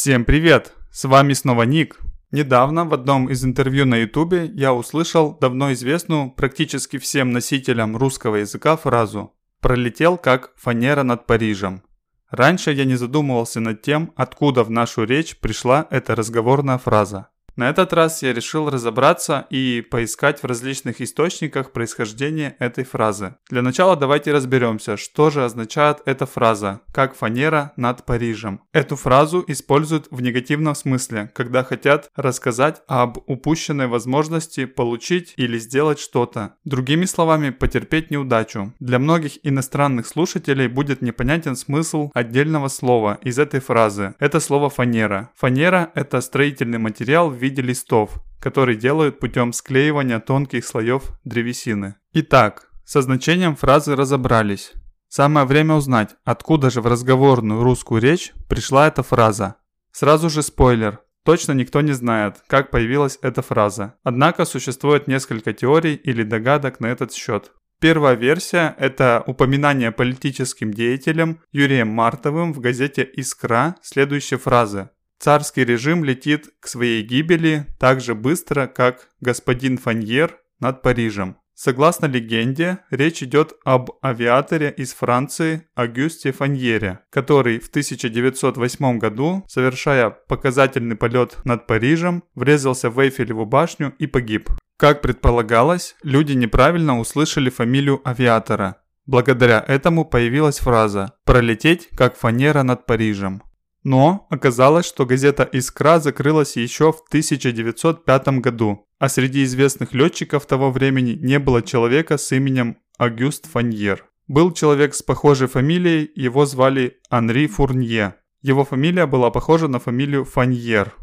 Всем привет! С вами снова Ник. Недавно в одном из интервью на ютубе я услышал давно известную практически всем носителям русского языка фразу «пролетел как фанера над Парижем». Раньше я не задумывался над тем, откуда в нашу речь пришла эта разговорная фраза. На этот раз я решил разобраться и поискать в различных источниках происхождение этой фразы. Для начала давайте разберемся, что же означает эта фраза, как фанера над Парижем. Эту фразу используют в негативном смысле, когда хотят рассказать об упущенной возможности получить или сделать что-то. Другими словами, потерпеть неудачу. Для многих иностранных слушателей будет непонятен смысл отдельного слова из этой фразы. Это слово фанера. Фанера – это строительный материал в виде листов, который делают путем склеивания тонких слоев древесины. Итак, со значением фразы разобрались. Самое время узнать, откуда же в разговорную русскую речь пришла эта фраза. Сразу же спойлер. Точно никто не знает, как появилась эта фраза. Однако существует несколько теорий или догадок на этот счет. Первая версия – это упоминание политическим деятелем Юрием Мартовым в газете «Искра» следующей фразы Царский режим летит к своей гибели так же быстро, как господин Фаньер над Парижем. Согласно легенде, речь идет об авиаторе из Франции Агюсте Фаньере, который в 1908 году, совершая показательный полет над Парижем, врезался в Эйфелеву башню и погиб. Как предполагалось, люди неправильно услышали фамилию авиатора. Благодаря этому появилась фраза «пролететь как фанера над Парижем». Но оказалось, что газета «Искра» закрылась еще в 1905 году, а среди известных летчиков того времени не было человека с именем Агюст Фаньер. Был человек с похожей фамилией, его звали Анри Фурнье. Его фамилия была похожа на фамилию Фаньер.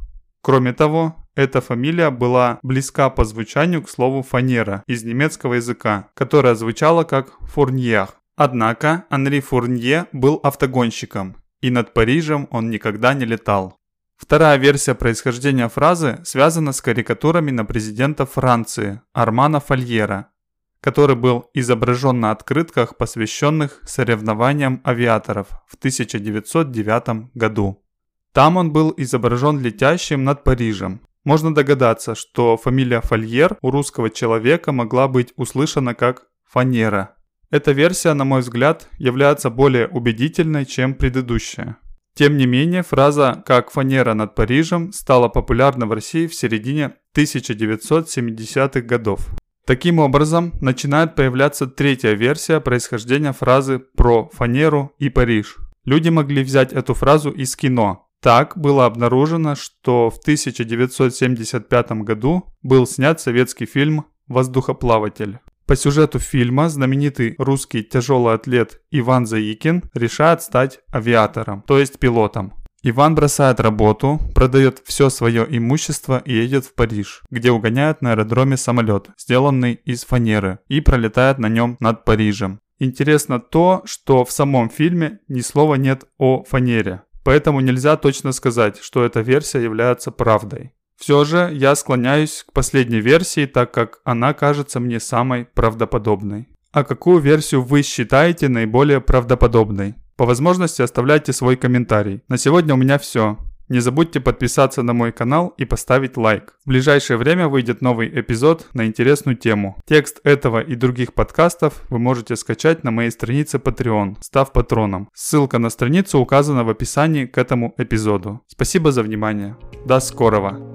Кроме того, эта фамилия была близка по звучанию к слову «фанера» из немецкого языка, которое звучало как «фурньях». Однако Анри Фурнье был автогонщиком, и над Парижем он никогда не летал. Вторая версия происхождения фразы связана с карикатурами на президента Франции Армана Фольера, который был изображен на открытках, посвященных соревнованиям авиаторов в 1909 году. Там он был изображен летящим над Парижем. Можно догадаться, что фамилия Фольер у русского человека могла быть услышана как «фанера», эта версия, на мой взгляд, является более убедительной, чем предыдущая. Тем не менее, фраза «как фанера над Парижем» стала популярна в России в середине 1970-х годов. Таким образом, начинает появляться третья версия происхождения фразы про фанеру и Париж. Люди могли взять эту фразу из кино. Так было обнаружено, что в 1975 году был снят советский фильм «Воздухоплаватель». По сюжету фильма знаменитый русский тяжелый атлет Иван Заикин решает стать авиатором, то есть пилотом. Иван бросает работу, продает все свое имущество и едет в Париж, где угоняет на аэродроме самолет, сделанный из фанеры, и пролетает на нем над Парижем. Интересно то, что в самом фильме ни слова нет о фанере, поэтому нельзя точно сказать, что эта версия является правдой. Все же я склоняюсь к последней версии, так как она кажется мне самой правдоподобной. А какую версию вы считаете наиболее правдоподобной? По возможности оставляйте свой комментарий. На сегодня у меня все. Не забудьте подписаться на мой канал и поставить лайк. В ближайшее время выйдет новый эпизод на интересную тему. Текст этого и других подкастов вы можете скачать на моей странице Patreon, став патроном. Ссылка на страницу указана в описании к этому эпизоду. Спасибо за внимание. До скорого!